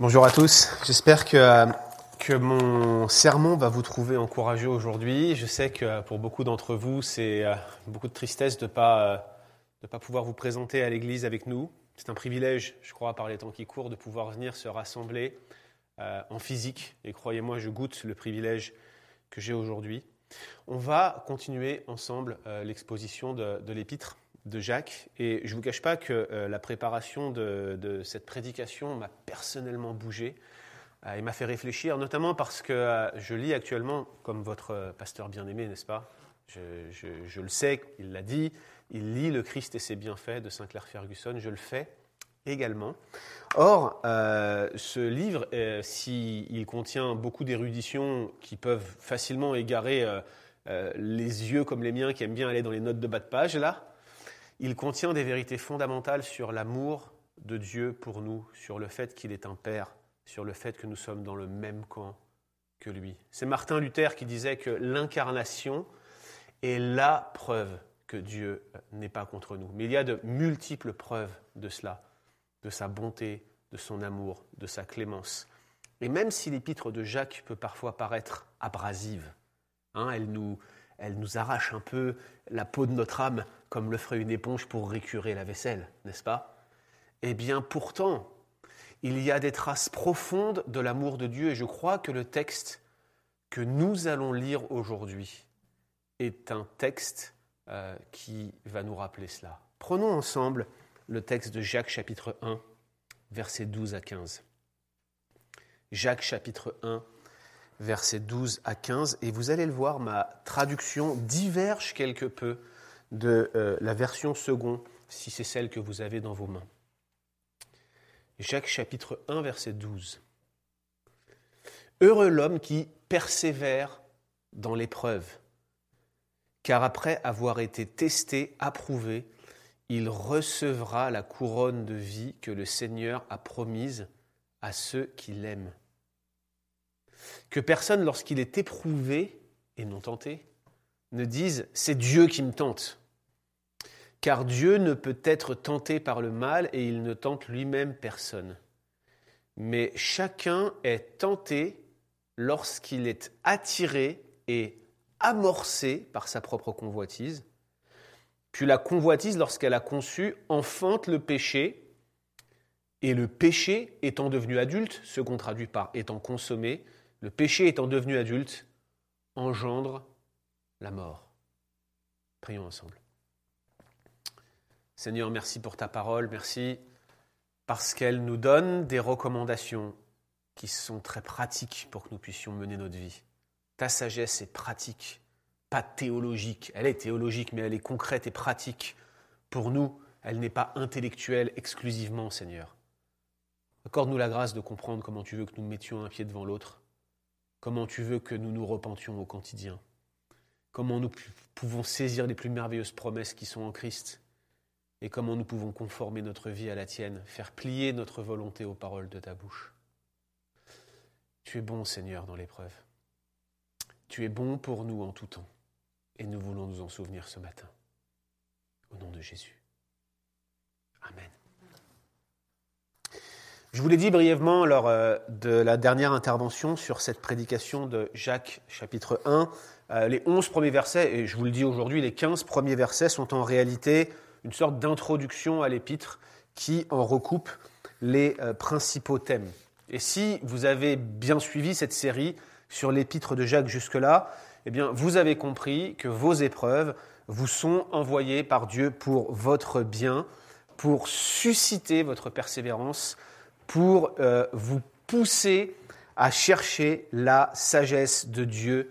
Bonjour à tous, j'espère que, que mon sermon va vous trouver encourageux aujourd'hui. Je sais que pour beaucoup d'entre vous, c'est euh, beaucoup de tristesse de ne pas, de pas pouvoir vous présenter à l'église avec nous. C'est un privilège, je crois, par les temps qui courent, de pouvoir venir se rassembler euh, en physique. Et croyez-moi, je goûte le privilège que j'ai aujourd'hui. On va continuer ensemble euh, l'exposition de l'épître de Jacques. Et je ne vous cache pas que euh, la préparation de, cette prédication m'a personnellement bougé euh, et m'a fait réfléchir, notamment parce que euh, je lis actuellement, comme votre pasteur bien-aimé, n'est-ce pas? Je, le sais, il l'a dit, il lit Le Christ et ses bienfaits de Sinclair Ferguson, je le fais également. Or, euh, ce livre, euh, s'il contient beaucoup d'éruditions qui peuvent facilement égarer euh, les yeux comme les miens qui aiment bien aller dans les notes de bas de page, là, il contient des vérités fondamentales sur l'amour de Dieu pour nous, sur le fait qu'il est un Père, sur le fait que nous sommes dans le même camp que lui. C'est Martin Luther qui disait que l'incarnation est la preuve que Dieu n'est pas contre nous. Mais il y a de multiples preuves de cela, de sa bonté, de son amour, de sa clémence. Et même si l'épître de Jacques peut parfois paraître abrasive, hein, elle, nous, elle nous arrache un peu la peau de notre âme comme le ferait une éponge pour récurer la vaisselle, n'est-ce pas? Eh bien pourtant, il y a des traces profondes de l'amour de Dieu et je crois que le texte que nous allons lire aujourd'hui est un texte euh, qui va nous rappeler cela. Prenons ensemble le texte de Jacques chapitre 1, versets 12 à 15. Jacques chapitre 1, versets 12 à 15, et vous allez le voir, ma traduction diverge quelque peu de euh, la version second, si c'est celle que vous avez dans vos mains. Jacques chapitre 1, verset 12. Heureux l'homme qui persévère dans l'épreuve, car après avoir été testé, approuvé, il recevra la couronne de vie que le Seigneur a promise à ceux qui l'aiment. Que personne, lorsqu'il est éprouvé et non tenté, ne dise c'est Dieu qui me tente. Car Dieu ne peut être tenté par le mal et il ne tente lui-même personne. Mais chacun est tenté lorsqu'il est attiré et amorcé par sa propre convoitise. Puis la convoitise, lorsqu'elle a conçu, enfante le péché. Et le péché étant devenu adulte, ce qu'on traduit par étant consommé, le péché étant devenu adulte, engendre la mort. Prions ensemble. Seigneur, merci pour ta parole, merci parce qu'elle nous donne des recommandations qui sont très pratiques pour que nous puissions mener notre vie. Ta sagesse est pratique, pas théologique. Elle est théologique, mais elle est concrète et pratique. Pour nous, elle n'est pas intellectuelle exclusivement, Seigneur. Accorde-nous la grâce de comprendre comment tu veux que nous mettions un pied devant l'autre, comment tu veux que nous nous repentions au quotidien, comment nous pouvons saisir les plus merveilleuses promesses qui sont en Christ et comment nous pouvons conformer notre vie à la tienne, faire plier notre volonté aux paroles de ta bouche. Tu es bon, Seigneur, dans l'épreuve. Tu es bon pour nous en tout temps, et nous voulons nous en souvenir ce matin. Au nom de Jésus. Amen. Je vous l'ai dit brièvement lors de la dernière intervention sur cette prédication de Jacques chapitre 1. Les onze premiers versets, et je vous le dis aujourd'hui, les quinze premiers versets sont en réalité une sorte d'introduction à l'épître qui en recoupe les euh, principaux thèmes. Et si vous avez bien suivi cette série sur l'épître de Jacques jusque-là, eh bien, vous avez compris que vos épreuves vous sont envoyées par Dieu pour votre bien, pour susciter votre persévérance, pour euh, vous pousser à chercher la sagesse de Dieu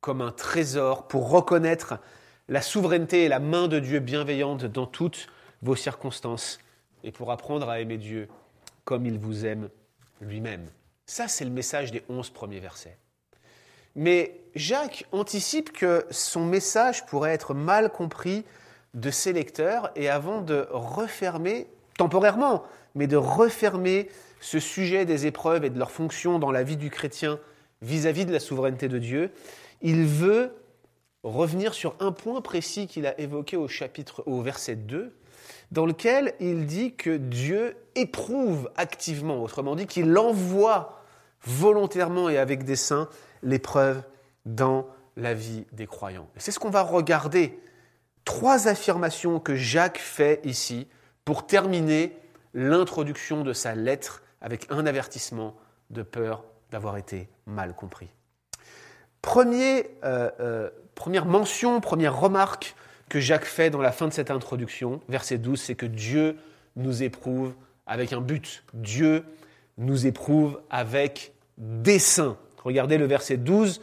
comme un trésor, pour reconnaître la souveraineté et la main de Dieu bienveillante dans toutes vos circonstances et pour apprendre à aimer Dieu comme il vous aime lui-même. Ça, c'est le message des onze premiers versets. Mais Jacques anticipe que son message pourrait être mal compris de ses lecteurs et avant de refermer, temporairement, mais de refermer ce sujet des épreuves et de leur fonction dans la vie du chrétien vis-à-vis -vis de la souveraineté de Dieu, il veut revenir sur un point précis qu'il a évoqué au chapitre, au verset 2, dans lequel il dit que Dieu éprouve activement, autrement dit qu'il envoie volontairement et avec des saints l'épreuve dans la vie des croyants. C'est ce qu'on va regarder. Trois affirmations que Jacques fait ici pour terminer l'introduction de sa lettre avec un avertissement de peur d'avoir été mal compris. Premier, euh, euh, première mention, première remarque que Jacques fait dans la fin de cette introduction, verset 12, c'est que Dieu nous éprouve avec un but. Dieu nous éprouve avec dessein. Regardez le verset 12.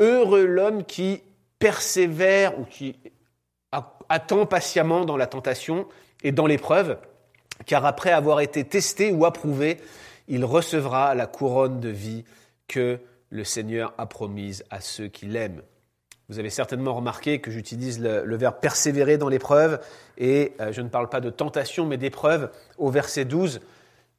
Heureux l'homme qui persévère ou qui attend patiemment dans la tentation et dans l'épreuve, car après avoir été testé ou approuvé, il recevra la couronne de vie que le Seigneur a promise à ceux qui l'aiment. Vous avez certainement remarqué que j'utilise le, verbe persévérer dans l'épreuve, et euh, je ne parle pas de tentation, mais d'épreuve au verset 12.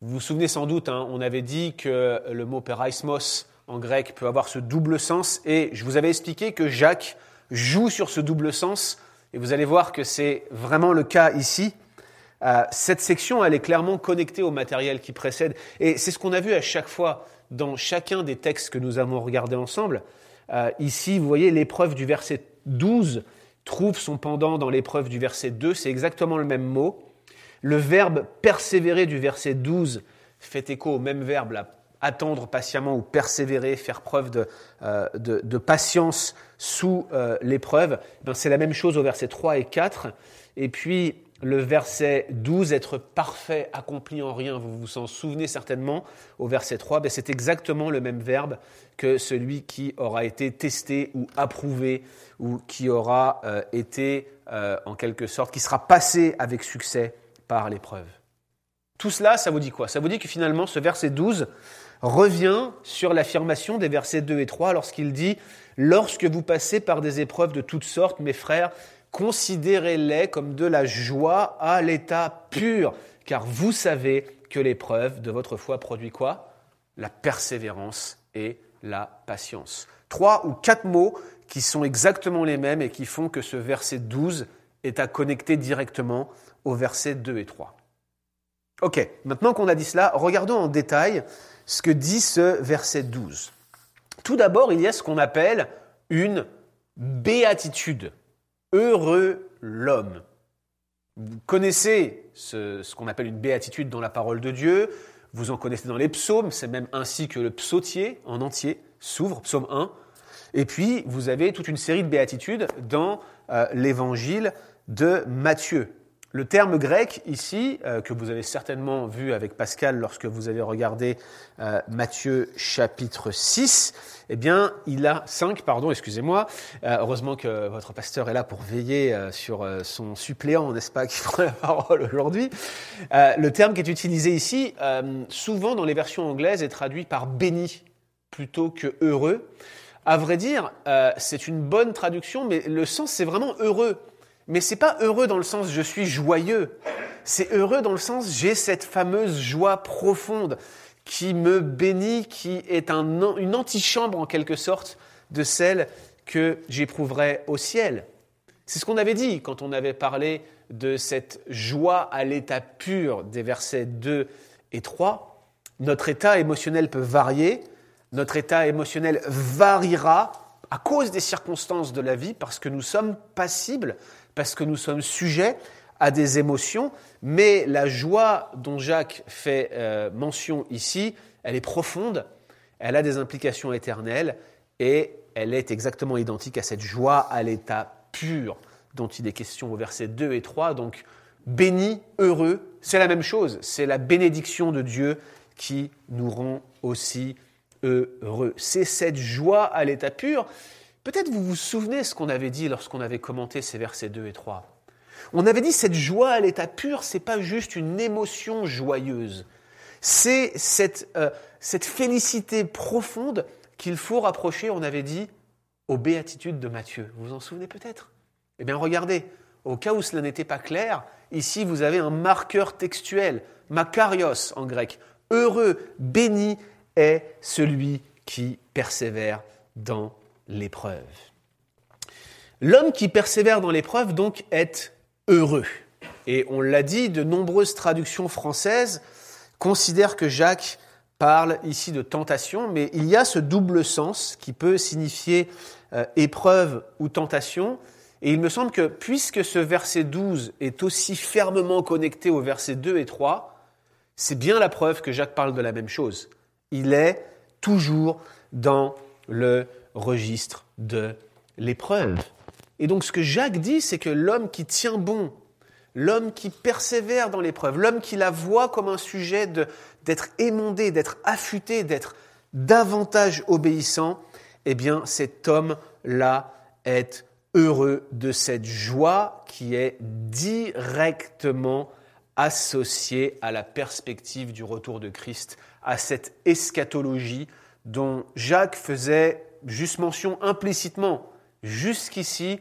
Vous vous souvenez sans doute, hein, on avait dit que le mot peraismos en grec peut avoir ce double sens, et je vous avais expliqué que Jacques joue sur ce double sens, et vous allez voir que c'est vraiment le cas ici. Euh, cette section, elle est clairement connectée au matériel qui précède. Et c'est ce qu'on a vu à chaque fois dans chacun des textes que nous avons regardés ensemble. Euh, ici, vous voyez, l'épreuve du verset 12 trouve son pendant dans l'épreuve du verset 2. C'est exactement le même mot. Le verbe persévérer du verset 12 fait écho au même verbe, attendre patiemment ou persévérer, faire preuve de, euh, patience sous l'épreuve. Ben, c'est la même chose au verset 3 et 4. Et puis, le verset 12, être parfait, accompli en rien, vous vous en souvenez certainement, au verset 3, ben c'est exactement le même verbe que celui qui aura été testé ou approuvé, ou qui aura euh, été, euh, en quelque sorte, qui sera passé avec succès par l'épreuve. Tout cela, ça vous dit quoi? Ça vous dit que finalement, ce verset 12 revient sur l'affirmation des versets 2 et 3 lorsqu'il dit ⁇ Lorsque vous passez par des épreuves de toutes sortes, mes frères, considérez-les comme de la joie à l'état pur, car vous savez que l'épreuve de votre foi produit quoi? La persévérance et la patience. Trois ou quatre mots qui sont exactement les mêmes et qui font que ce verset 12 est à connecter directement au verset 2 et 3. Ok, maintenant qu'on a dit cela, regardons en détail ce que dit ce verset 12. Tout d'abord, il y a ce qu'on appelle une béatitude. Heureux l'homme. Vous connaissez ce, qu'on appelle une béatitude dans la parole de Dieu, vous en connaissez dans les psaumes, c'est même ainsi que le psautier en entier s'ouvre, psaume 1. Et puis, vous avez toute une série de béatitudes dans euh, l'évangile de Matthieu. Le terme grec ici, euh, que vous avez certainement vu avec Pascal lorsque vous avez regardé euh, Matthieu chapitre 6, eh bien, il a 5, pardon, excusez-moi. Euh, heureusement que votre pasteur est là pour veiller sur son suppléant, n'est-ce pas, qui prend la parole aujourd'hui. le terme qui est utilisé ici, souvent dans les versions anglaises, est traduit par béni plutôt que heureux. À vrai dire, c'est une bonne traduction, mais le sens, c'est vraiment heureux. Mais c'est pas heureux dans le sens je suis joyeux. C'est heureux dans le sens j'ai cette fameuse joie profonde qui me bénit, qui est un, une antichambre en quelque sorte de celle que j'éprouverai au ciel. C'est ce qu'on avait dit quand on avait parlé de cette joie à l'état pur des versets 2 et 3. Notre état émotionnel peut varier, notre état émotionnel variera à cause des circonstances de la vie parce que nous sommes passibles parce que nous sommes sujets à des émotions, mais la joie dont Jacques fait euh, mention ici, elle est profonde, elle a des implications éternelles, et elle est exactement identique à cette joie à l'état pur dont il est question au verset 2 et 3. Donc, béni, heureux, c'est la même chose, c'est la bénédiction de Dieu qui nous rend aussi heureux. C'est cette joie à l'état pur Peut-être vous vous souvenez ce qu'on avait dit lorsqu'on avait commenté ces versets 2 et 3. On avait dit cette joie à l'état pur, c'est pas juste une émotion joyeuse. C'est cette, euh, cette félicité profonde qu'il faut rapprocher, on avait dit, aux béatitudes de Matthieu. Vous vous en souvenez peut-être? Eh bien regardez, au cas où cela n'était pas clair, ici vous avez un marqueur textuel, makarios en grec. Heureux, béni est celui qui persévère dans l'épreuve. L'homme qui persévère dans l'épreuve, donc, est heureux. Et on l'a dit, de nombreuses traductions françaises considèrent que Jacques parle ici de tentation, mais il y a ce double sens qui peut signifier euh, épreuve ou tentation. Et il me semble que puisque ce verset 12 est aussi fermement connecté au verset 2 et 3, c'est bien la preuve que Jacques parle de la même chose. Il est toujours dans le registre de l'épreuve. Et donc ce que Jacques dit, c'est que l'homme qui tient bon, l'homme qui persévère dans l'épreuve, l'homme qui la voit comme un sujet d'être émondé, d'être affûté, d'être davantage obéissant, eh bien cet homme-là est heureux de cette joie qui est directement associée à la perspective du retour de Christ, à cette eschatologie dont Jacques faisait juste mention implicitement. Jusqu'ici,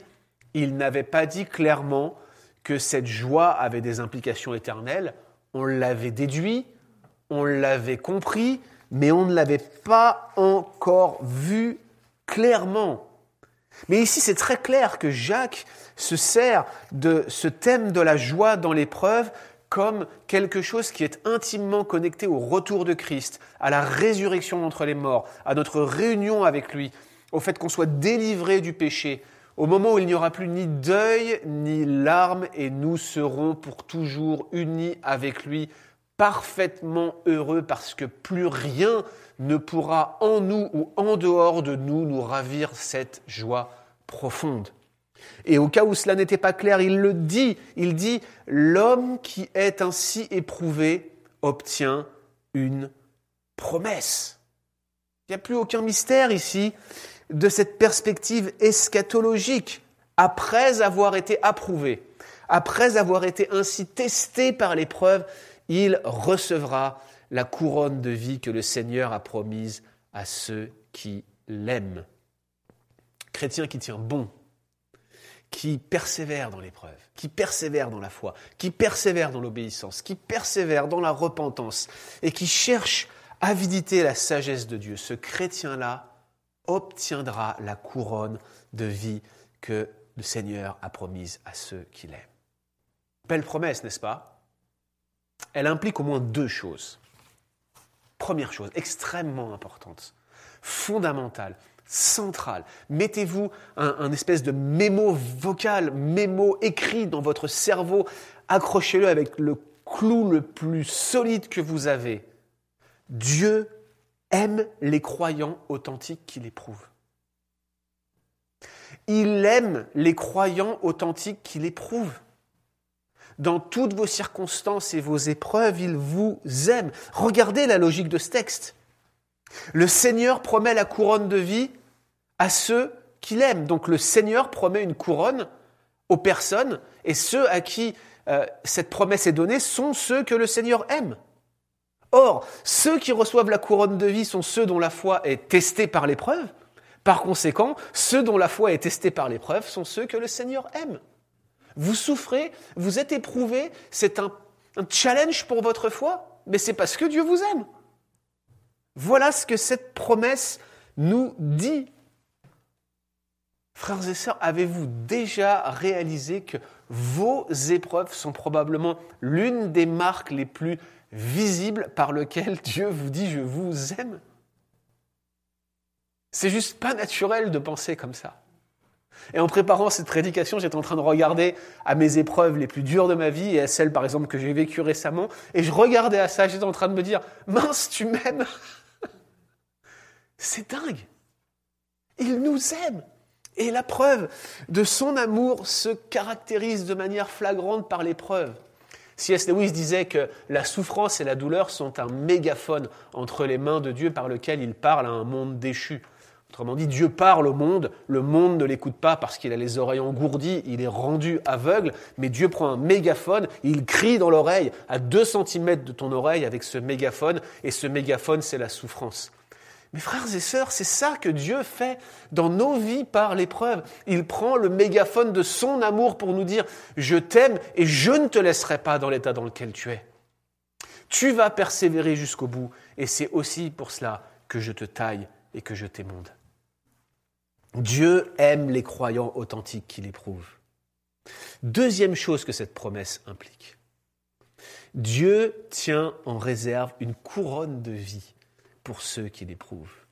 il n'avait pas dit clairement que cette joie avait des implications éternelles. On l'avait déduit, on l'avait compris, mais on ne l'avait pas encore vu clairement. Mais ici, c'est très clair que Jacques se sert de ce thème de la joie dans l'épreuve comme quelque chose qui est intimement connecté au retour de Christ, à la résurrection d'entre les morts, à notre réunion avec lui, au fait qu'on soit délivré du péché, au moment où il n'y aura plus ni deuil ni larmes, et nous serons pour toujours unis avec lui, parfaitement heureux, parce que plus rien ne pourra en nous ou en dehors de nous nous ravir cette joie profonde. Et au cas où cela n'était pas clair, il le dit, il dit, l'homme qui est ainsi éprouvé obtient une promesse. Il n'y a plus aucun mystère ici de cette perspective eschatologique. Après avoir été approuvé, après avoir été ainsi testé par l'épreuve, il recevra la couronne de vie que le Seigneur a promise à ceux qui l'aiment. Chrétien qui tient bon, qui persévère dans l'épreuve, qui persévère dans la foi, qui persévère dans l'obéissance, qui persévère dans la repentance et qui cherche avidité la sagesse de Dieu, ce chrétien-là obtiendra la couronne de vie que le Seigneur a promise à ceux qui l'aiment. Belle promesse, n'est-ce pas? Elle implique au moins deux choses. Première chose, extrêmement importante, fondamentale, Mettez-vous un, espèce de mémo vocal, mémo écrit dans votre cerveau, accrochez-le avec le clou le plus solide que vous avez. Dieu aime les croyants authentiques qui l'éprouvent. Il aime les croyants authentiques qui l'éprouvent. Dans toutes vos circonstances et vos épreuves, il vous aime. Regardez la logique de ce texte. Le Seigneur promet la couronne de vie à ceux qui l'aiment. Donc le Seigneur promet une couronne aux personnes et ceux à qui euh, cette promesse est donnée sont ceux que le Seigneur aime. Or, ceux qui reçoivent la couronne de vie sont ceux dont la foi est testée par l'épreuve. Par conséquent, ceux dont la foi est testée par l'épreuve sont ceux que le Seigneur aime. Vous souffrez, vous êtes éprouvés, c'est un, un challenge pour votre foi, mais c'est parce que Dieu vous aime. Voilà ce que cette promesse nous dit. Frères et sœurs, avez-vous déjà réalisé que vos épreuves sont probablement l'une des marques les plus visible par lequel Dieu vous dit je vous aime. C'est juste pas naturel de penser comme ça. Et en préparant cette prédication, j'étais en train de regarder à mes épreuves les plus dures de ma vie et à celles, par exemple, que j'ai vécues récemment. Et je regardais à ça, j'étais en train de me dire, mince, tu m'aimes. C'est dingue. Il nous aime. Et la preuve de son amour se caractérise de manière flagrante par l'épreuve. C.S. Lewis disait que la souffrance et la douleur sont un mégaphone entre les mains de Dieu par lequel il parle à un monde déchu. Autrement dit, Dieu parle au monde, le monde ne l'écoute pas parce qu'il a les oreilles engourdies, il est rendu aveugle, mais Dieu prend un mégaphone, il crie dans l'oreille à deux centimètres de ton oreille avec ce mégaphone, et ce mégaphone, c'est la souffrance. Mes frères et sœurs, c'est ça que Dieu fait dans nos vies par l'épreuve. Il prend le mégaphone de son amour pour nous dire, je t'aime et je ne te laisserai pas dans l'état dans lequel tu es. Tu vas persévérer jusqu'au bout et c'est aussi pour cela que je te taille et que je t'émonde. Dieu aime les croyants authentiques qui l'éprouvent. Deuxième chose que cette promesse implique. Dieu tient en réserve une couronne de vie pour ceux qui l'éprouvent.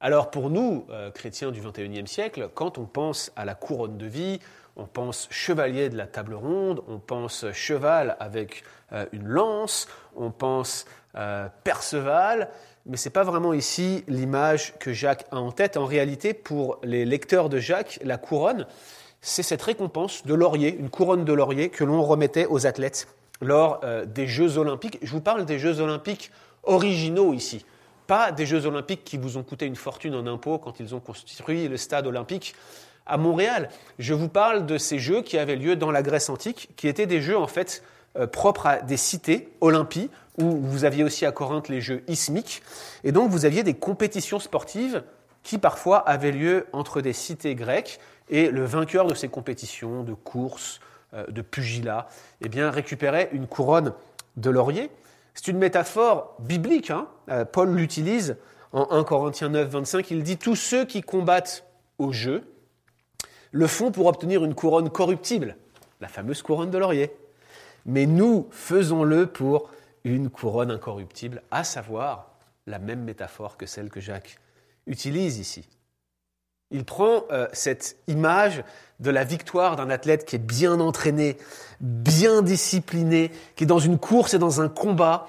Alors pour nous, euh, chrétiens du XXIe siècle, quand on pense à la couronne de vie, on pense chevalier de la table ronde, on pense cheval avec euh, une lance, on pense euh, Perceval, mais ce n'est pas vraiment ici l'image que Jacques a en tête. En réalité, pour les lecteurs de Jacques, la couronne, c'est cette récompense de laurier, une couronne de laurier que l'on remettait aux athlètes lors des Jeux olympiques. Je vous parle des Jeux olympiques originaux ici, pas des Jeux olympiques qui vous ont coûté une fortune en impôts quand ils ont construit le stade olympique à Montréal. Je vous parle de ces Jeux qui avaient lieu dans la Grèce antique, qui étaient des Jeux en fait euh, propres à des cités, Olympies, où vous aviez aussi à Corinthe les Jeux ismiques, et donc vous aviez des compétitions sportives qui parfois avaient lieu entre des cités grecques, et le vainqueur de ces compétitions de course, euh, de pugilat, eh bien, récupérait une couronne de laurier. C'est une métaphore biblique. Hein. Euh, Paul l'utilise en 1 Corinthiens 9, 25. Il dit Tous ceux qui combattent au jeu le font pour obtenir une couronne corruptible, la fameuse couronne de laurier. Mais nous faisons-le pour une couronne incorruptible, à savoir la même métaphore que celle que Jacques utilise ici. Il prend euh, cette image de la victoire d'un athlète qui est bien entraîné, bien discipliné, qui est dans une course et dans un combat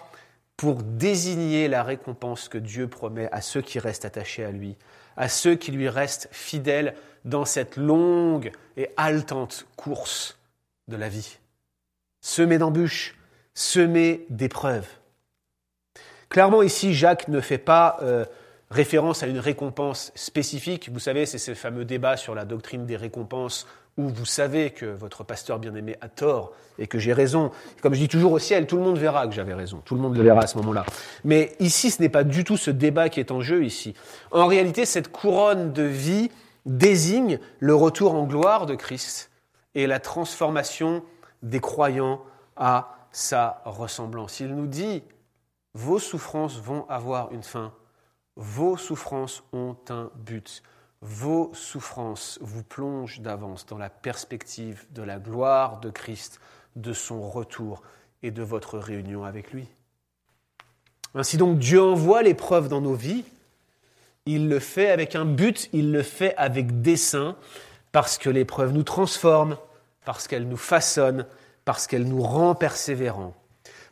pour désigner la récompense que Dieu promet à ceux qui restent attachés à lui, à ceux qui lui restent fidèles dans cette longue et haletante course de la vie. Semer d'embûches, semer d'épreuves. Clairement ici, Jacques ne fait pas euh, référence à une récompense spécifique. Vous savez, c'est ce fameux débat sur la doctrine des récompenses où vous savez que votre pasteur bien-aimé a tort et que j'ai raison. Comme je dis toujours au ciel, tout le monde verra que j'avais raison. Tout le monde le verra à ce moment-là. Mais ici, ce n'est pas du tout ce débat qui est en jeu ici. En réalité, cette couronne de vie désigne le retour en gloire de Christ et la transformation des croyants à sa ressemblance. Il nous dit, vos souffrances vont avoir une fin vos souffrances ont un but. Vos souffrances vous plongent d'avance dans la perspective de la gloire de Christ, de son retour et de votre réunion avec lui. Ainsi donc Dieu envoie l'épreuve dans nos vies. Il le fait avec un but, il le fait avec dessein, parce que l'épreuve nous transforme, parce qu'elle nous façonne, parce qu'elle nous rend persévérants,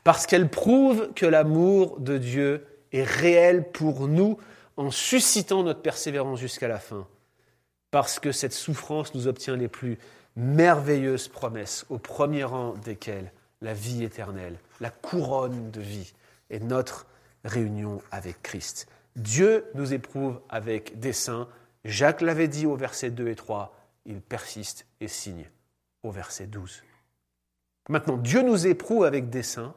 parce qu'elle prouve que l'amour de Dieu est réel pour nous en suscitant notre persévérance jusqu'à la fin. Parce que cette souffrance nous obtient les plus merveilleuses promesses, au premier rang desquelles la vie éternelle, la couronne de vie et notre réunion avec Christ. Dieu nous éprouve avec dessein. Jacques l'avait dit au verset 2 et 3, il persiste et signe au verset 12. Maintenant, Dieu nous éprouve avec dessein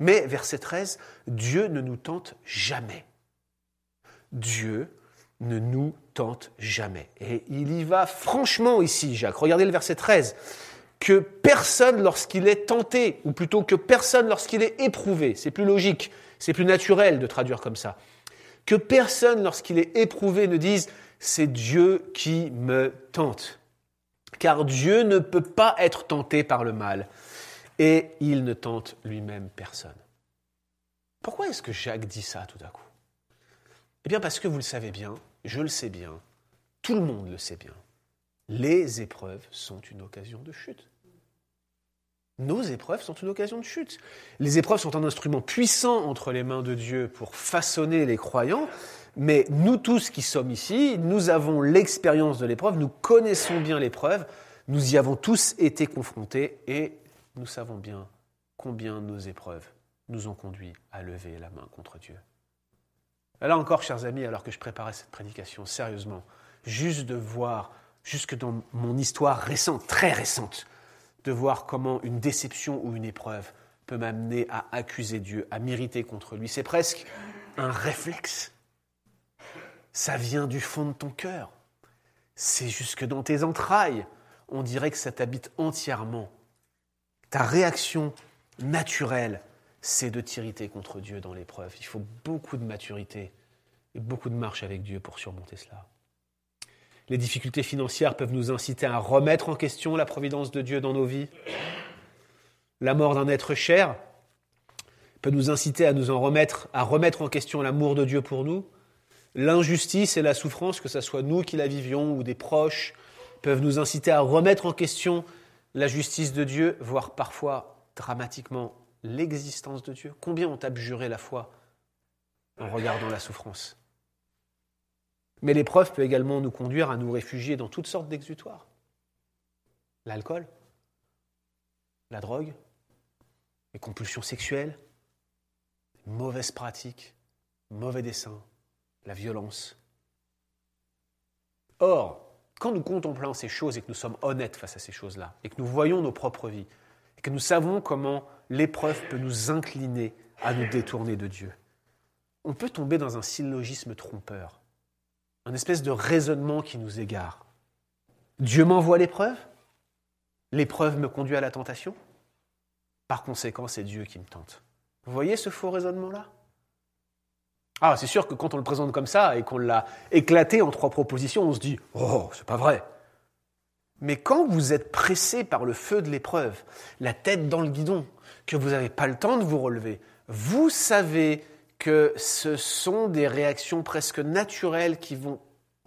mais, verset 13, Dieu ne nous tente jamais. Dieu ne nous tente jamais. Et il y va franchement ici, Jacques. Regardez le verset 13. Que personne lorsqu'il est tenté, ou plutôt que personne lorsqu'il est éprouvé, c'est plus logique, c'est plus naturel de traduire comme ça, que personne lorsqu'il est éprouvé ne dise c'est Dieu qui me tente. Car Dieu ne peut pas être tenté par le mal et il ne tente lui-même personne. Pourquoi est-ce que Jacques dit ça tout à coup? Eh bien parce que vous le savez bien, je le sais bien, tout le monde le sait bien, les épreuves sont une occasion de chute. Nos épreuves sont une occasion de chute. Les épreuves sont un instrument puissant entre les mains de Dieu pour façonner les croyants, mais nous tous qui sommes ici, nous avons l'expérience de l'épreuve, nous connaissons bien l'épreuve, nous y avons tous été confrontés et nous savons bien combien nos épreuves nous ont conduits à lever la main contre Dieu. Là encore, chers amis, alors que je préparais cette prédication, sérieusement, juste de voir, jusque dans mon histoire récente, très récente, de voir comment une déception ou une épreuve peut m'amener à accuser Dieu, à m'irriter contre lui, c'est presque un réflexe. Ça vient du fond de ton cœur. C'est jusque dans tes entrailles. On dirait que ça t'habite entièrement ta réaction naturelle, c'est de t'irriter contre Dieu dans l'épreuve. Il faut beaucoup de maturité et beaucoup de marche avec Dieu pour surmonter cela. Les difficultés financières peuvent nous inciter à remettre en question la providence de Dieu dans nos vies. La mort d'un être cher peut nous inciter à nous en remettre, à remettre en question l'amour de Dieu pour nous. L'injustice et la souffrance, que ce soit nous qui la vivions ou des proches, peuvent nous inciter à remettre en question la justice de Dieu, voire parfois dramatiquement l'existence de Dieu. Combien ont abjuré la foi en regardant la souffrance? Mais l'épreuve peut également nous conduire à nous réfugier dans toutes sortes d'exutoires. L'alcool, la drogue, les compulsions sexuelles, les mauvaises pratiques, mauvais desseins, la violence. Or, quand nous contemplons ces choses et que nous sommes honnêtes face à ces choses-là, et que nous voyons nos propres vies, et que nous savons comment l'épreuve peut nous incliner à nous détourner de Dieu, on peut tomber dans un syllogisme trompeur, un espèce de raisonnement qui nous égare. Dieu m'envoie l'épreuve, l'épreuve me conduit à la tentation, par conséquent c'est Dieu qui me tente. Vous voyez ce faux raisonnement-là? Ah, c'est sûr que quand on le présente comme ça et qu'on l'a éclaté en trois propositions, on se dit Oh, c'est pas vrai. Mais quand vous êtes pressé par le feu de l'épreuve, la tête dans le guidon, que vous n'avez pas le temps de vous relever, vous savez que ce sont des réactions presque naturelles qui vont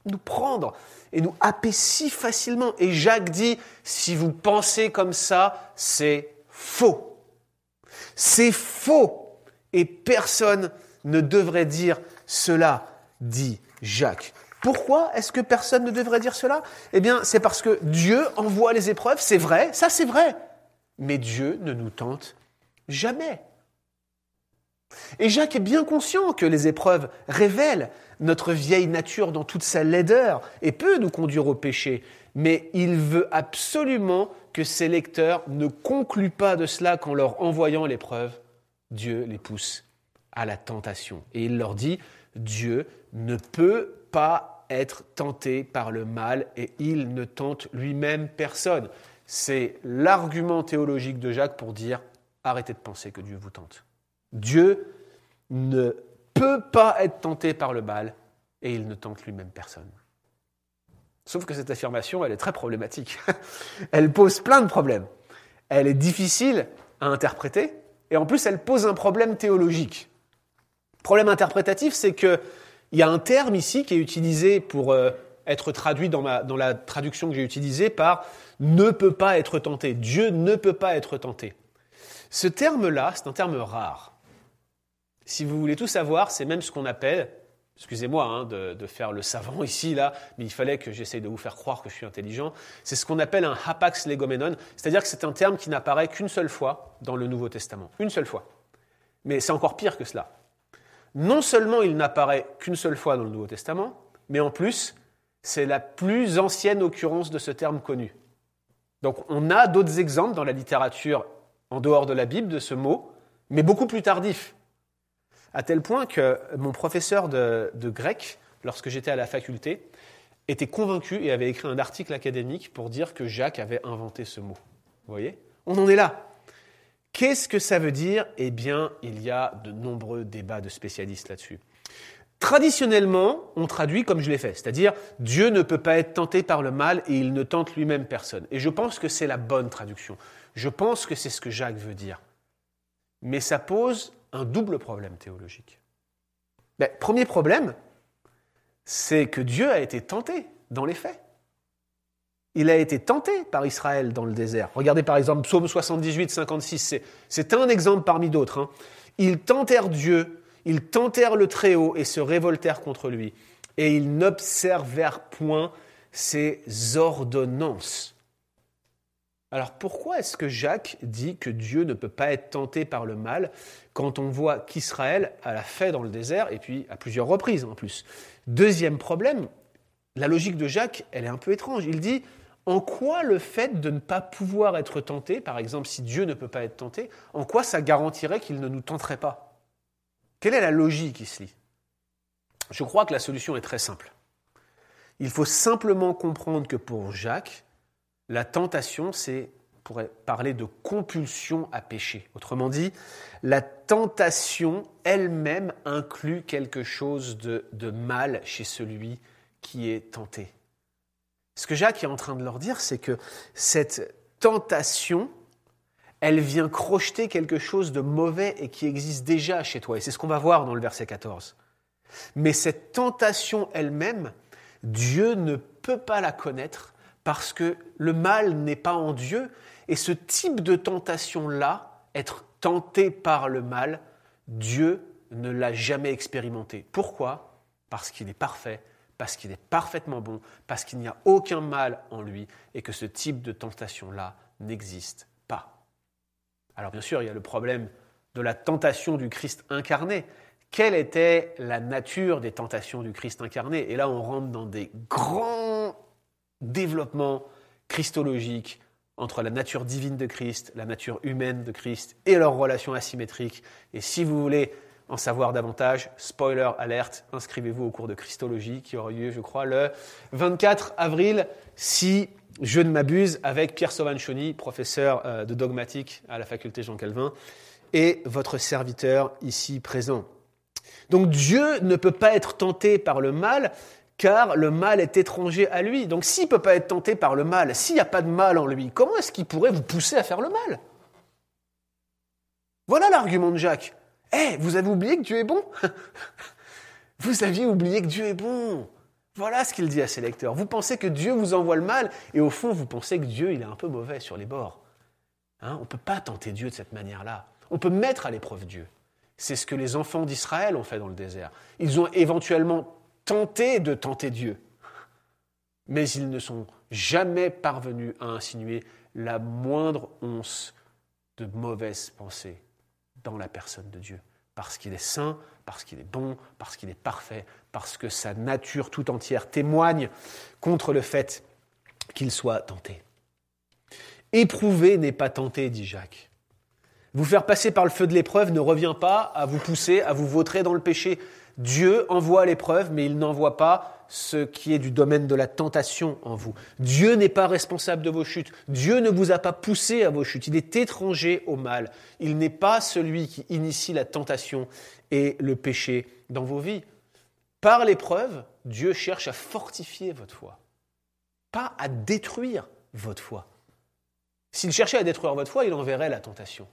nous prendre et nous happer si facilement. Et Jacques dit, si vous pensez comme ça, c'est faux. C'est faux. Et personne ne devrait dire cela, dit Jacques. Pourquoi est-ce que personne ne devrait dire cela? Eh bien, c'est parce que Dieu envoie les épreuves, c'est vrai, ça c'est vrai. Mais Dieu ne nous tente jamais. Et Jacques est bien conscient que les épreuves révèlent notre vieille nature dans toute sa laideur et peut nous conduire au péché. Mais il veut absolument que ses lecteurs ne concluent pas de cela qu'en leur envoyant l'épreuve, Dieu les pousse à la tentation. Et il leur dit, Dieu ne peut pas être tenté par le mal et il ne tente lui-même personne. C'est l'argument théologique de Jacques pour dire, arrêtez de penser que Dieu vous tente. Dieu ne peut pas être tenté par le mal et il ne tente lui-même personne. Sauf que cette affirmation, elle est très problématique. elle pose plein de problèmes. Elle est difficile à interpréter et en plus elle pose un problème théologique. Problème interprétatif, c'est qu'il y a un terme ici qui est utilisé pour euh, être traduit dans, la traduction que j'ai utilisée par ne peut pas être tenté. Dieu ne peut pas être tenté. Ce terme-là, c'est un terme rare. Si vous voulez tout savoir, c'est même ce qu'on appelle, excusez-moi hein, de, de, faire le savant ici, là, mais il fallait que j'essaye de vous faire croire que je suis intelligent, c'est ce qu'on appelle un hapax legomenon, c'est-à-dire que c'est un terme qui n'apparaît qu'une seule fois dans le Nouveau Testament. Une seule fois. Mais c'est encore pire que cela non seulement il n'apparaît qu'une seule fois dans le Nouveau Testament, mais en plus, c'est la plus ancienne occurrence de ce terme connu. Donc on a d'autres exemples dans la littérature en dehors de la Bible de ce mot, mais beaucoup plus tardif. À tel point que mon professeur de, grec, lorsque j'étais à la faculté, était convaincu et avait écrit un article académique pour dire que Jacques avait inventé ce mot. Vous voyez? On en est là. Qu'est-ce que ça veut dire? Eh bien, il y a de nombreux débats de spécialistes là-dessus. Traditionnellement, on traduit comme je l'ai fait, c'est-à-dire Dieu ne peut pas être tenté par le mal et il ne tente lui-même personne. Et je pense que c'est la bonne traduction. Je pense que c'est ce que Jacques veut dire. Mais ça pose un double problème théologique. Ben, premier problème, c'est que Dieu a été tenté dans les faits. Il a été tenté par Israël dans le désert. Regardez par exemple Psaume 78, 56, c'est un exemple parmi d'autres. Hein. Ils tentèrent Dieu, ils tentèrent le Très-Haut et se révoltèrent contre lui. Et ils n'observèrent point ses ordonnances. Alors pourquoi est-ce que Jacques dit que Dieu ne peut pas être tenté par le mal quand on voit qu'Israël a la fait dans le désert et puis à plusieurs reprises en plus? Deuxième problème, la logique de Jacques, elle est un peu étrange. Il dit en quoi le fait de ne pas pouvoir être tenté, par exemple si Dieu ne peut pas être tenté, en quoi ça garantirait qu'il ne nous tenterait pas? Quelle est la logique ici Je crois que la solution est très simple. Il faut simplement comprendre que pour Jacques, la tentation, c'est pour parler de compulsion à pécher. Autrement dit, la tentation elle-même inclut quelque chose de, de mal chez celui qui est tenté. Ce que Jacques est en train de leur dire, c'est que cette tentation, elle vient crocheter quelque chose de mauvais et qui existe déjà chez toi. Et c'est ce qu'on va voir dans le verset 14. Mais cette tentation elle-même, Dieu ne peut pas la connaître parce que le mal n'est pas en Dieu. Et ce type de tentation-là, être tenté par le mal, Dieu ne l'a jamais expérimenté. Pourquoi? Parce qu'il est parfait, parce qu'il est parfaitement bon, parce qu'il n'y a aucun mal en lui et que ce type de tentation-là n'existe pas. Alors bien sûr, il y a le problème de la tentation du Christ incarné. Quelle était la nature des tentations du Christ incarné? Et là, on rentre dans des grands développements christologiques entre la nature divine de Christ, la nature humaine de Christ et leur relation asymétrique. Et si vous voulez en savoir davantage, spoiler alerte, inscrivez-vous au cours de Christologie qui aura lieu, je crois, le 24 avril, si je ne m'abuse, avec Pierre Sauvanchoni, professeur euh, de dogmatique à la faculté Jean Calvin, et votre serviteur ici présent. Donc Dieu ne peut pas être tenté par le mal, car le mal est étranger à lui. Donc s'il ne peut pas être tenté par le mal, s'il n'y a pas de mal en lui, comment est-ce qu'il pourrait vous pousser à faire le mal? Voilà l'argument de Jacques. Eh, vous avez oublié que Dieu est bon? Vous aviez oublié que Dieu est bon. Voilà ce qu'il dit à ses lecteurs. Vous pensez que Dieu vous envoie le mal, et au fond, vous pensez que Dieu, il est un peu mauvais sur les bords. Hein, on ne peut pas tenter Dieu de cette manière-là. On peut mettre à l'épreuve Dieu. C'est ce que les enfants d'Israël ont fait dans le désert. Ils ont éventuellement tenté de tenter Dieu, mais ils ne sont jamais parvenus à insinuer la moindre once de mauvaise pensée dans la personne de Dieu, parce qu'il est saint, parce qu'il est bon, parce qu'il est parfait, parce que sa nature tout entière témoigne contre le fait qu'il soit tenté. Éprouver n'est pas tenté, dit Jacques. Vous faire passer par le feu de l'épreuve ne revient pas à vous pousser à vous vautrer dans le péché. Dieu envoie l'épreuve, mais il n'envoie pas ce qui est du domaine de la tentation en vous. Dieu n'est pas responsable de vos chutes. Dieu ne vous a pas poussé à vos chutes. Il est étranger au mal. Il n'est pas celui qui initie la tentation et le péché dans vos vies. Par l'épreuve, Dieu cherche à fortifier votre foi, pas à détruire votre foi. S'il cherchait à détruire votre foi, il enverrait la tentation.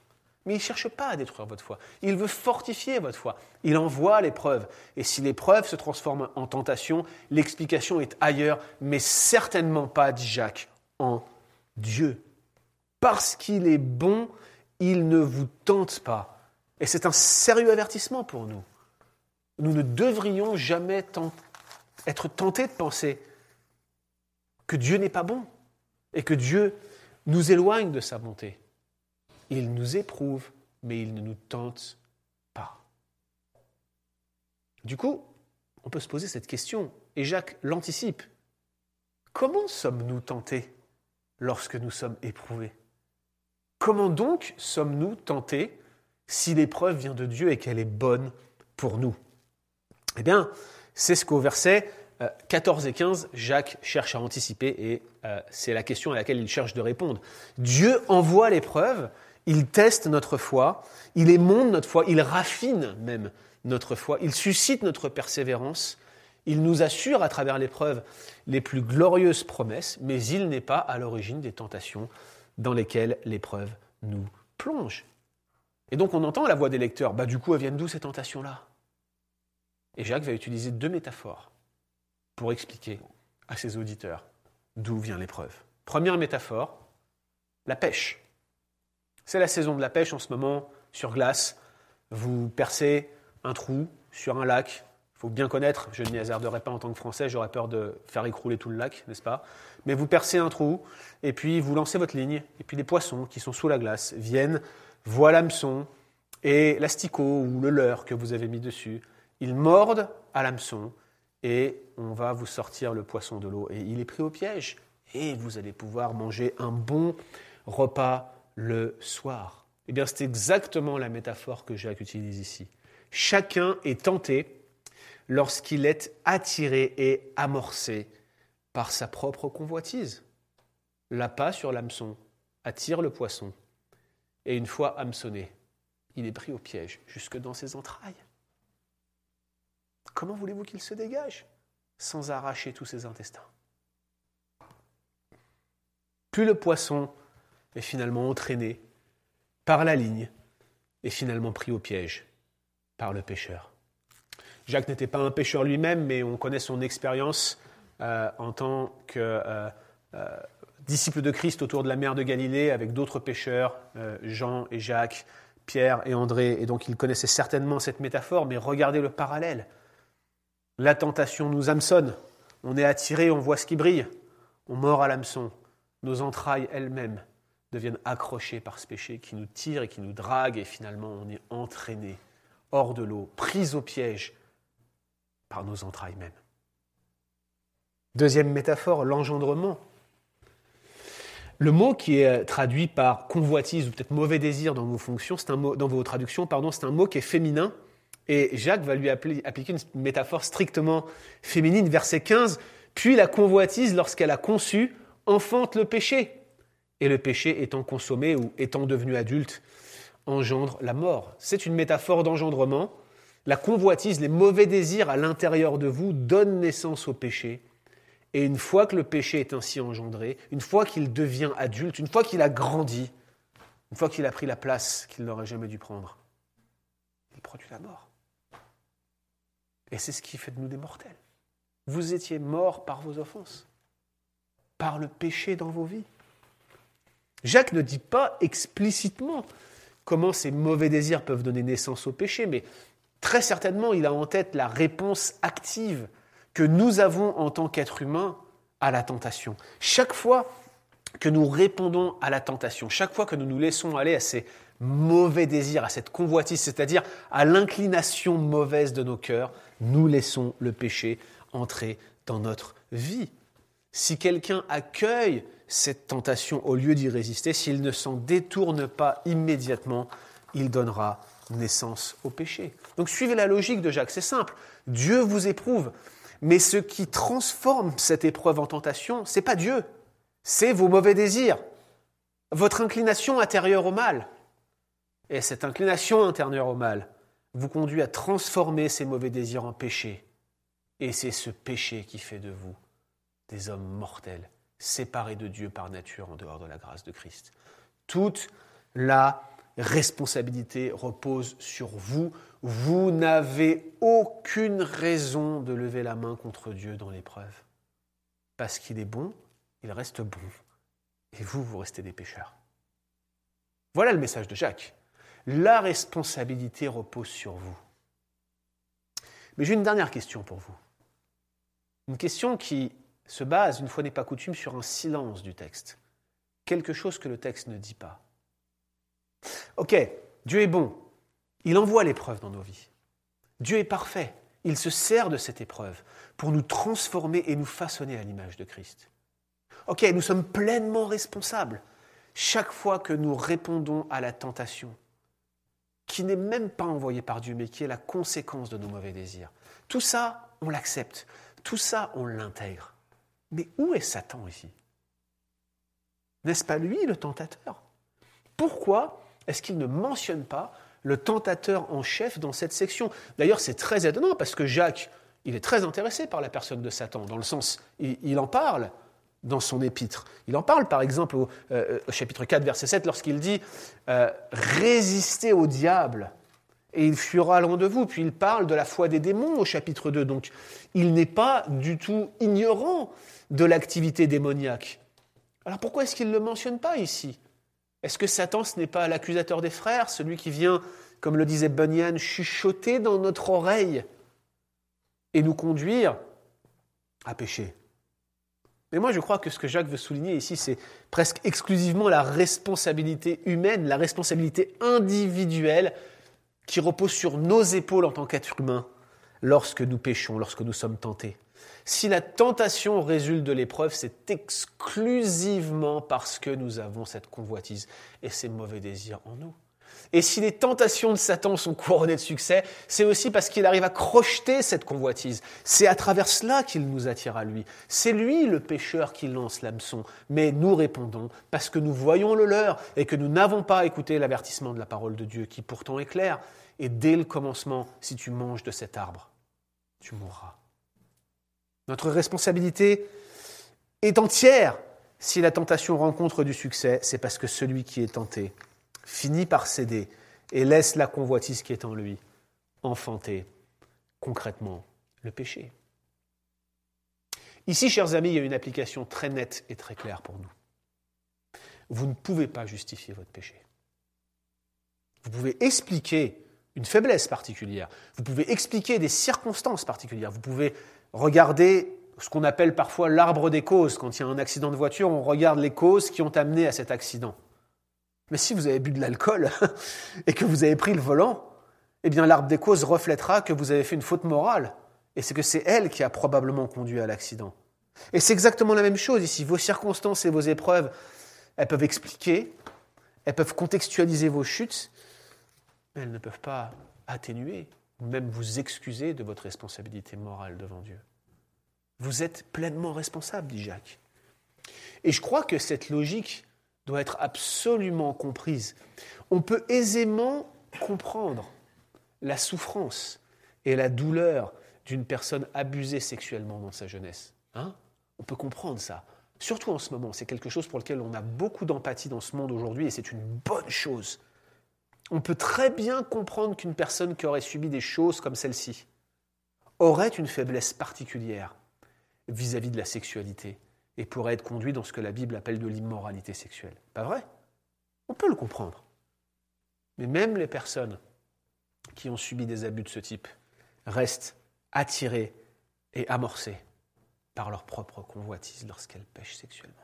Mais il ne cherche pas à détruire votre foi. Il veut fortifier votre foi. Il envoie l'épreuve. Et si l'épreuve se transforme en tentation, l'explication est ailleurs, mais certainement pas, dit Jacques, en Dieu. Parce qu'il est bon, il ne vous tente pas. Et c'est un sérieux avertissement pour nous. Nous ne devrions jamais être tentés de penser que Dieu n'est pas bon et que Dieu nous éloigne de sa bonté. Il nous éprouve, mais il ne nous tente pas. Du coup, on peut se poser cette question, et Jacques l'anticipe. Comment sommes-nous tentés lorsque nous sommes éprouvés? Comment donc sommes-nous tentés si l'épreuve vient de Dieu et qu'elle est bonne pour nous? Eh bien, c'est ce qu'au verset 14 euh, et 15, Jacques cherche à anticiper et euh, c'est la question à laquelle il cherche de répondre. Dieu envoie l'épreuve il teste notre foi, il émonde notre foi, il raffine même notre foi, il suscite notre persévérance, il nous assure à travers l'épreuve les plus glorieuses promesses, mais il n'est pas à l'origine des tentations dans lesquelles l'épreuve nous plonge. Et donc on entend la voix des lecteurs, bah du coup elles viennent d'où ces tentations-là? Et Jacques va utiliser deux métaphores pour expliquer à ses auditeurs d'où vient l'épreuve. Première métaphore, la pêche. C'est la saison de la pêche en ce moment, sur glace. Vous percez un trou sur un lac. Il faut bien connaître, je ne m'y hasarderai pas en tant que Français, j'aurais peur de faire écrouler tout le lac, n'est-ce pas? Mais vous percez un trou, et puis vous lancez votre ligne, et puis les poissons qui sont sous la glace viennent, voient l'hameçon et l'asticot ou le leurre que vous avez mis dessus. Ils mordent à l'hameçon, et on va vous sortir le poisson de l'eau. Et il est pris au piège, et vous allez pouvoir manger un bon repas le soir. Eh bien, c'est exactement la métaphore que Jacques utilise ici. Chacun est tenté lorsqu'il est attiré et amorcé par sa propre convoitise. L'appât sur l'hameçon attire le poisson, et une fois hameçonné, il est pris au piège jusque dans ses entrailles. Comment voulez-vous qu'il se dégage sans arracher tous ses intestins? Plus le poisson est finalement entraîné par la ligne et finalement pris au piège par le pêcheur. Jacques n'était pas un pêcheur lui-même, mais on connaît son expérience euh, en tant que euh, euh, disciple de Christ autour de la mer de Galilée avec d'autres pêcheurs, Jean et Jacques, Pierre et André. Et donc il connaissait certainement cette métaphore, mais regardez le parallèle. La tentation nous hameçonne, on est attiré, on voit ce qui brille, on mord à l'hameçon, nos entrailles elles-mêmes deviennent accrochées par ce péché qui nous tire et qui nous drague, et finalement on est entraîné hors de l'eau, pris au piège par nos entrailles mêmes. Deuxième métaphore, l'engendrement. Le mot qui est traduit par convoitise ou peut-être mauvais désir dans vos traductions, pardon, c'est un mot qui est féminin. Et Jacques va lui appliquer une métaphore strictement féminine, verset 15. Puis la convoitise, lorsqu'elle a conçu, enfante le péché. Et le péché étant consommé ou étant devenu adulte, engendre la mort. C'est une métaphore d'engendrement. La convoitise, les mauvais désirs à l'intérieur de vous donnent naissance au péché. Et une fois que le péché est ainsi engendré, une fois qu'il devient adulte, une fois qu'il a grandi, une fois qu'il a pris la place qu'il n'aurait jamais dû prendre, il produit la mort. Et c'est ce qui fait de nous des mortels. Vous étiez morts par vos offenses, par le péché dans vos vies. Jacques ne dit pas explicitement comment ces mauvais désirs peuvent donner naissance au péché, mais très certainement il a en tête la réponse active que nous avons en tant qu'être humain à la tentation. Chaque fois que nous répondons à la tentation, chaque fois que nous nous laissons aller à ces mauvais désirs, à cette convoitise, c'est-à-dire à, l'inclination mauvaise de nos cœurs, nous laissons le péché entrer dans notre vie. Si quelqu'un accueille cette tentation au lieu d'y résister, s'il ne s'en détourne pas immédiatement, il donnera naissance au péché. Donc suivez la logique de Jacques, c'est simple. Dieu vous éprouve, mais ce qui transforme cette épreuve en tentation, c'est pas Dieu, c'est vos mauvais désirs, votre inclination intérieure au mal. Et cette inclination intérieure au mal vous conduit à transformer ces mauvais désirs en péché. Et c'est ce péché qui fait de vous des hommes mortels, séparés de Dieu par nature en dehors de la grâce de Christ. Toute la responsabilité repose sur vous. Vous n'avez aucune raison de lever la main contre Dieu dans l'épreuve. Parce qu'il est bon, il reste bon. Et vous, vous restez des pécheurs. Voilà le message de Jacques. La responsabilité repose sur vous. Mais j'ai une dernière question pour vous. Une question qui se base, une fois n'est pas coutume, sur un silence du texte. Quelque chose que le texte ne dit pas. Ok, Dieu est bon. Il envoie l'épreuve dans nos vies. Dieu est parfait. Il se sert de cette épreuve pour nous transformer et nous façonner à l'image de Christ. Ok, nous sommes pleinement responsables chaque fois que nous répondons à la tentation, qui n'est même pas envoyée par Dieu, mais qui est la conséquence de nos mauvais désirs. Tout ça, on l'accepte. Tout ça, on l'intègre. Mais où est Satan ici? N'est-ce pas lui le tentateur? Pourquoi est-ce qu'il ne mentionne pas le tentateur en chef dans cette section? D'ailleurs, c'est très étonnant parce que Jacques, il est très intéressé par la personne de Satan, dans le sens, il, en parle dans son épître. Il en parle par exemple au, euh, chapitre 4, verset 7, lorsqu'il dit euh, Résistez au diable et il fuira loin de vous. Puis il parle de la foi des démons au chapitre 2. Donc il n'est pas du tout ignorant de l'activité démoniaque. Alors pourquoi est-ce qu'il ne le mentionne pas ici? Est-ce que Satan, ce n'est pas l'accusateur des frères, celui qui vient, comme le disait Bunyan, chuchoter dans notre oreille et nous conduire à pécher? Mais moi, je crois que ce que Jacques veut souligner ici, c'est presque exclusivement la responsabilité humaine, la responsabilité individuelle qui repose sur nos épaules en tant qu'être humain lorsque nous péchons, lorsque nous sommes tentés. Si la tentation résulte de l'épreuve, c'est exclusivement parce que nous avons cette convoitise et ces mauvais désirs en nous. Et si les tentations de Satan sont couronnées de succès, c'est aussi parce qu'il arrive à crocheter cette convoitise. C'est à travers cela qu'il nous attire à lui. C'est lui le pécheur qui lance l'hameçon. Mais nous répondons parce que nous voyons le leur et que nous n'avons pas écouté l'avertissement de la parole de Dieu qui pourtant est clair. Et dès le commencement, si tu manges de cet arbre, tu mourras. Notre responsabilité est entière Si la tentation rencontre du succès, c'est parce que celui qui est tenté finit par céder et laisse la convoitise qui est en lui enfanter concrètement le péché. Ici, chers amis, il y a une application très nette et très claire pour nous. Vous ne pouvez pas justifier votre péché. Vous pouvez expliquer une faiblesse particulière. Vous pouvez expliquer des circonstances particulières. Vous pouvez regarder ce qu'on appelle parfois l'arbre des causes. Quand il y a un accident de voiture, on regarde les causes qui ont amené à cet accident. Mais si vous avez bu de l'alcool et que vous avez pris le volant, eh bien l'arbre des causes reflètera que vous avez fait une faute morale. Et c'est que c'est elle qui a probablement conduit à l'accident. Et c'est exactement la même chose ici. Vos circonstances et vos épreuves, elles peuvent expliquer, elles peuvent contextualiser vos chutes, mais elles ne peuvent pas atténuer ou même vous excuser de votre responsabilité morale devant Dieu. Vous êtes pleinement responsable, dit Jacques. Et je crois que cette logique doit être absolument comprise. On peut aisément comprendre la souffrance et la douleur d'une personne abusée sexuellement dans sa jeunesse. Hein on peut comprendre ça. Surtout en ce moment, c'est quelque chose pour lequel on a beaucoup d'empathie dans ce monde aujourd'hui et c'est une bonne chose. On peut très bien comprendre qu'une personne qui aurait subi des choses comme celle-ci aurait une faiblesse particulière vis-à-vis de la sexualité et pourrait être conduit dans ce que la Bible appelle de l'immoralité sexuelle. Pas vrai? On peut le comprendre. Mais même les personnes qui ont subi des abus de ce type restent attirées et amorcées par leur propre convoitise lorsqu'elles pêchent sexuellement.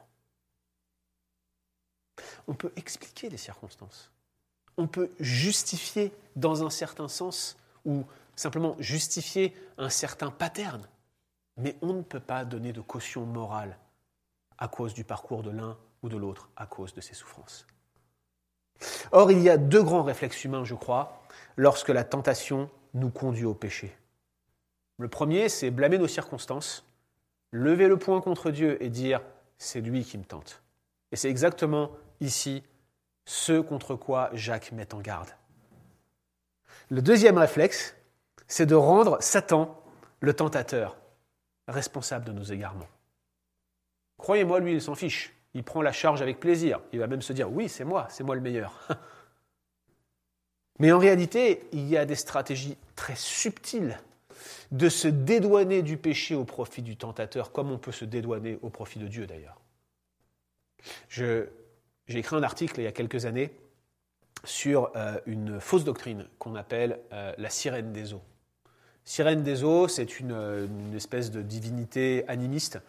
On peut expliquer les circonstances. On peut justifier dans un certain sens ou simplement justifier un certain pattern mais on ne peut pas donner de caution morale à cause du parcours de l'un ou de l'autre, à cause de ses souffrances. Or, il y a deux grands réflexes humains, je crois, lorsque la tentation nous conduit au péché. Le premier, c'est blâmer nos circonstances, lever le poing contre Dieu et dire c'est lui qui me tente. Et c'est exactement ici ce contre quoi Jacques met en garde. Le deuxième réflexe, c'est de rendre Satan le tentateur responsable de nos égarements. Croyez-moi, lui, il s'en fiche. Il prend la charge avec plaisir. Il va même se dire, oui, c'est moi, c'est moi le meilleur. Mais en réalité, il y a des stratégies très subtiles de se dédouaner du péché au profit du tentateur, comme on peut se dédouaner au profit de Dieu d'ailleurs. J'ai écrit un article il y a quelques années sur euh, une fausse doctrine qu'on appelle euh, la sirène des eaux. Sirène des eaux, c'est une, espèce de divinité animiste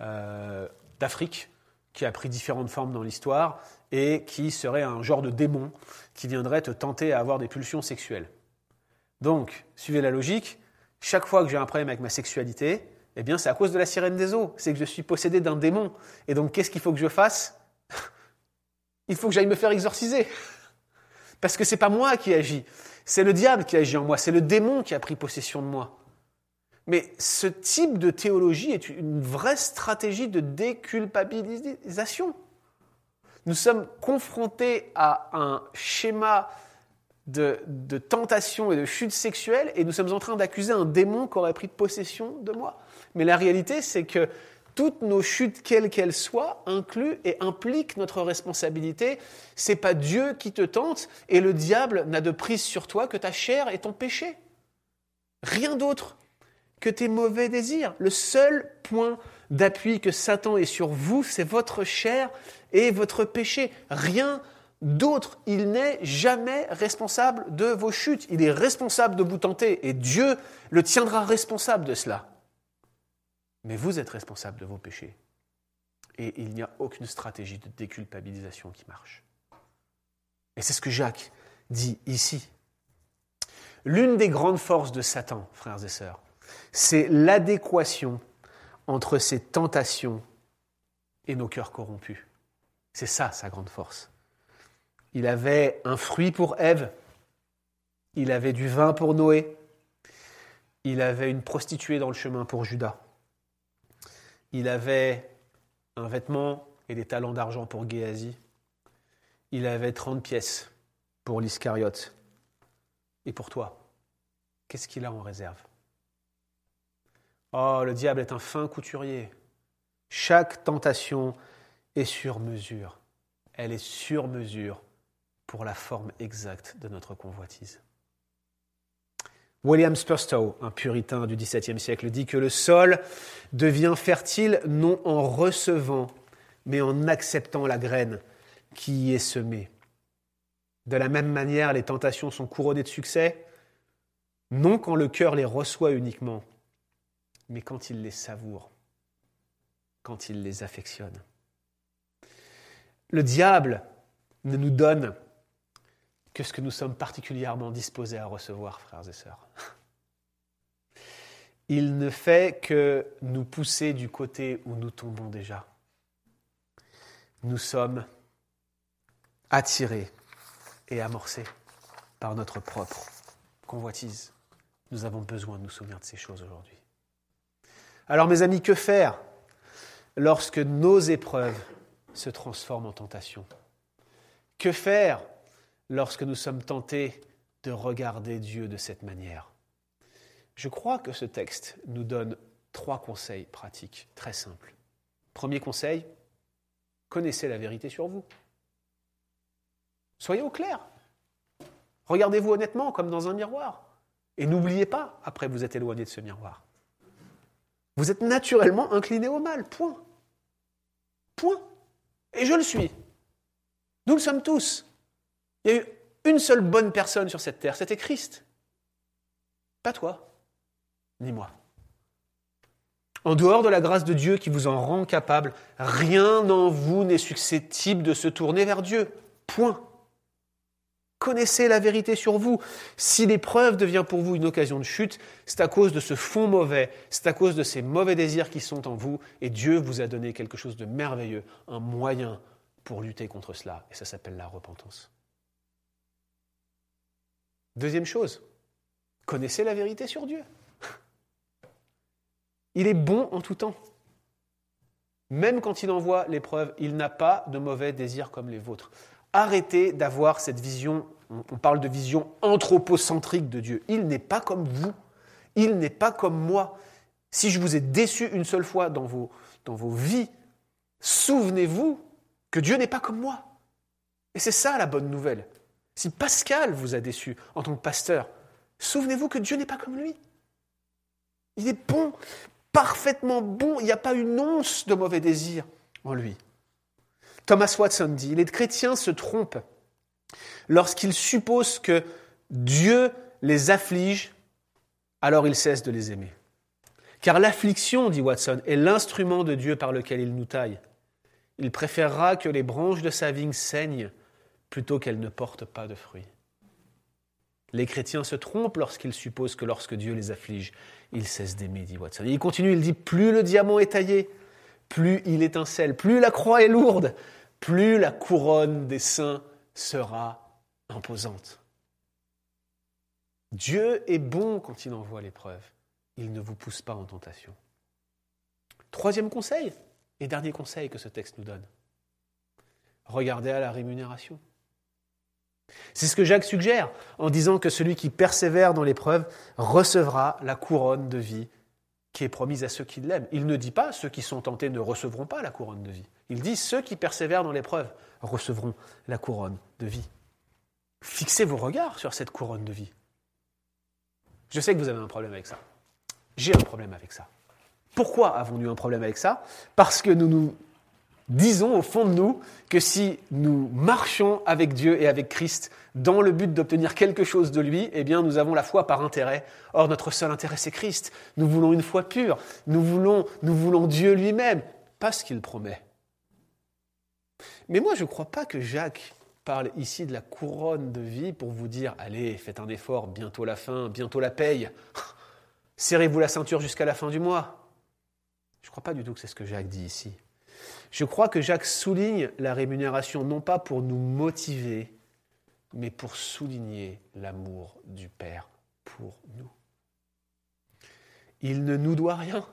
euh, d'Afrique qui a pris différentes formes dans l'histoire et qui serait un genre de démon qui viendrait te tenter à avoir des pulsions sexuelles. Donc, suivez la logique, chaque fois que j'ai un problème avec ma sexualité, eh bien c'est à cause de la sirène des eaux, c'est que je suis possédé d'un démon. Et donc qu'est-ce qu'il faut que je fasse? Il faut que j'aille me faire exorciser. Parce que c'est pas moi qui agis, c'est le diable qui agit en moi, c'est le démon qui a pris possession de moi. Mais ce type de théologie est une vraie stratégie de déculpabilisation. Nous sommes confrontés à un schéma de, de, tentation et de chute sexuelle et nous sommes en train d'accuser un démon qui aurait pris possession de moi. Mais la réalité, c'est que toutes nos chutes, quelles qu'elles soient, incluent et impliquent notre responsabilité. C'est pas Dieu qui te tente et le diable n'a de prise sur toi que ta chair et ton péché. Rien d'autre que tes mauvais désirs. Le seul point d'appui que Satan ait sur vous, c'est votre chair et votre péché. Rien d'autre. Il n'est jamais responsable de vos chutes. Il est responsable de vous tenter et Dieu le tiendra responsable de cela. Mais vous êtes responsable de vos péchés. Et il n'y a aucune stratégie de déculpabilisation qui marche. Et c'est ce que Jacques dit ici. L'une des grandes forces de Satan, frères et sœurs, c'est l'adéquation entre ses tentations et nos cœurs corrompus. C'est ça sa grande force. Il avait un fruit pour Ève, il avait du vin pour Noé, il avait une prostituée dans le chemin pour Judas il avait un vêtement et des talents d'argent pour Géasi. Il avait 30 pièces pour l'Iscariote. Et pour toi, qu'est-ce qu'il a en réserve? Oh, le diable est un fin couturier. Chaque tentation est sur mesure. Elle est sur mesure pour la forme exacte de notre convoitise. William Spurstow, un puritain du XVIIe siècle, dit que le sol devient fertile non en recevant, mais en acceptant la graine qui y est semée. De la même manière, les tentations sont couronnées de succès, non quand le cœur les reçoit uniquement, mais quand il les savoure, quand il les affectionne. Le diable ne nous donne que ce que nous sommes particulièrement disposés à recevoir, frères et sœurs. Il ne fait que nous pousser du côté où nous tombons déjà. Nous sommes attirés et amorcés par notre propre convoitise. Nous avons besoin de nous souvenir de ces choses aujourd'hui. Alors mes amis, que faire lorsque nos épreuves se transforment en tentation Que faire lorsque nous sommes tentés de regarder Dieu de cette manière. Je crois que ce texte nous donne trois conseils pratiques très simples. Premier conseil, connaissez la vérité sur vous. Soyez au clair. Regardez-vous honnêtement comme dans un miroir. Et n'oubliez pas, après vous êtes éloigné de ce miroir. Vous êtes naturellement incliné au mal, point. Point. Et je le suis. Nous le sommes tous. Il y a eu une seule bonne personne sur cette terre, c'était Christ. Pas toi, ni moi. En dehors de la grâce de Dieu qui vous en rend capable, rien en vous n'est susceptible de se tourner vers Dieu. Point. Connaissez la vérité sur vous. Si l'épreuve devient pour vous une occasion de chute, c'est à cause de ce fond mauvais, c'est à cause de ces mauvais désirs qui sont en vous, et Dieu vous a donné quelque chose de merveilleux, un moyen pour lutter contre cela, et ça s'appelle la repentance. Deuxième chose, connaissez la vérité sur Dieu. Il est bon en tout temps. Même quand il envoie l'épreuve, il n'a pas de mauvais désirs comme les vôtres. Arrêtez d'avoir cette vision, on parle de vision anthropocentrique de Dieu. Il n'est pas comme vous, il n'est pas comme moi. Si je vous ai déçu une seule fois dans vos, dans vos vies, souvenez-vous que Dieu n'est pas comme moi. Et c'est ça la bonne nouvelle. Si Pascal vous a déçu en tant que pasteur, souvenez-vous que Dieu n'est pas comme lui. Il est bon, parfaitement bon, il n'y a pas une once de mauvais désir en lui. Thomas Watson dit, les chrétiens se trompent lorsqu'ils supposent que Dieu les afflige, alors ils cessent de les aimer. Car l'affliction, dit Watson, est l'instrument de Dieu par lequel il nous taille. Il préférera que les branches de sa vigne saignent plutôt qu'elle ne porte pas de fruits. Les chrétiens se trompent lorsqu'ils supposent que lorsque Dieu les afflige, ils cessent d'aimer, dit Watson. il continue, il dit, plus le diamant est taillé, plus il étincelle, plus la croix est lourde, plus la couronne des saints sera imposante. Dieu est bon quand il envoie l'épreuve. Il ne vous pousse pas en tentation. Troisième conseil, et dernier conseil que ce texte nous donne. Regardez à la rémunération. C'est ce que Jacques suggère en disant que celui qui persévère dans l'épreuve recevra la couronne de vie qui est promise à ceux qui l'aiment. Il ne dit pas ceux qui sont tentés ne recevront pas la couronne de vie. Il dit ceux qui persévèrent dans l'épreuve recevront la couronne de vie. Fixez vos regards sur cette couronne de vie. Je sais que vous avez un problème avec ça. J'ai un problème avec ça. Pourquoi avons-nous un problème avec ça? Parce que nous nous disons au fond de nous que si nous marchons avec Dieu et avec Christ dans le but d'obtenir quelque chose de lui, eh bien nous avons la foi par intérêt. Or notre seul intérêt c'est Christ. Nous voulons une foi pure. Nous voulons, nous voulons Dieu lui-même, pas ce qu'il promet. Mais moi je ne crois pas que Jacques parle ici de la couronne de vie pour vous dire allez, faites un effort, bientôt la fin, bientôt la paye. Serrez-vous la ceinture jusqu'à la fin du mois. Je ne crois pas du tout que c'est ce que Jacques dit ici. Je crois que Jacques souligne la rémunération non pas pour nous motiver, mais pour souligner l'amour du Père pour nous. Il ne nous doit rien,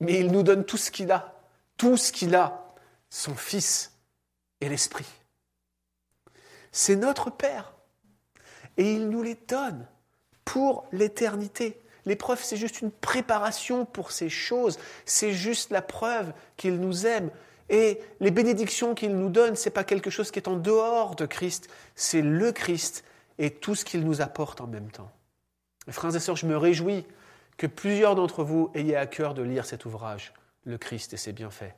mais il nous donne tout ce qu'il a, tout ce qu'il a, son Fils et l'Esprit. C'est notre Père, et il nous les donne pour l'éternité. L'épreuve, c'est juste une préparation pour ces choses. C'est juste la preuve qu'il nous aime. Et les bénédictions qu'il nous donne, ce n'est pas quelque chose qui est en dehors de Christ, c'est le Christ et tout ce qu'il nous apporte en même temps. frères et sœurs, je me réjouis que plusieurs d'entre vous ayez à cœur de lire cet ouvrage, Le Christ et ses bienfaits,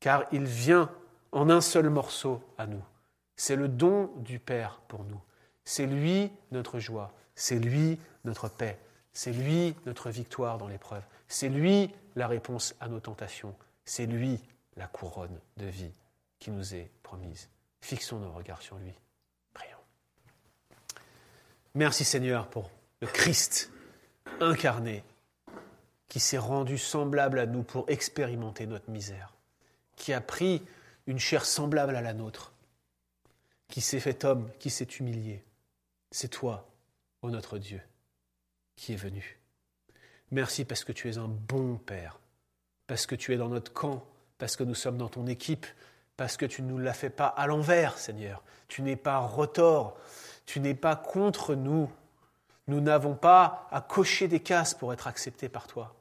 car il vient en un seul morceau à nous. C'est le don du Père pour nous. C'est lui notre joie, c'est lui notre paix, c'est lui notre victoire dans l'épreuve, c'est lui la réponse à nos tentations, c'est lui la couronne de vie qui nous est promise. Fixons nos regards sur lui. Prions. Merci Seigneur pour le Christ incarné qui s'est rendu semblable à nous pour expérimenter notre misère, qui a pris une chair semblable à la nôtre, qui s'est fait homme, qui s'est humilié. C'est toi, ô notre Dieu, qui es venu. Merci parce que tu es un bon Père, parce que tu es dans notre camp, parce que nous sommes dans ton équipe, parce que tu ne nous l'as fait pas à l'envers, Seigneur. Tu n'es pas retors, tu n'es pas contre nous. Nous n'avons pas à cocher des cases pour être acceptés par toi.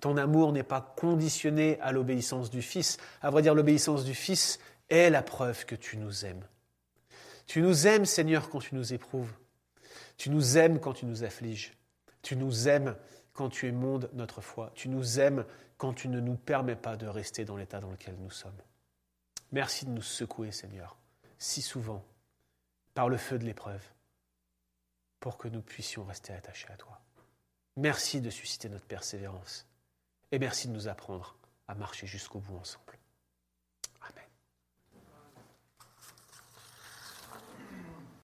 Ton amour n'est pas conditionné à l'obéissance du Fils. À vrai dire, l'obéissance du Fils est la preuve que tu nous aimes. Tu nous aimes, Seigneur, quand tu nous éprouves. Tu nous aimes quand tu nous affliges. Tu nous aimes quand tu émondes notre foi. Tu nous aimes quand tu ne nous permets pas de rester dans l'état dans lequel nous sommes. Merci de nous secouer, Seigneur, si souvent, par le feu de l'épreuve, pour que nous puissions rester attachés à toi. Merci de susciter notre persévérance et merci de nous apprendre à marcher jusqu'au bout ensemble.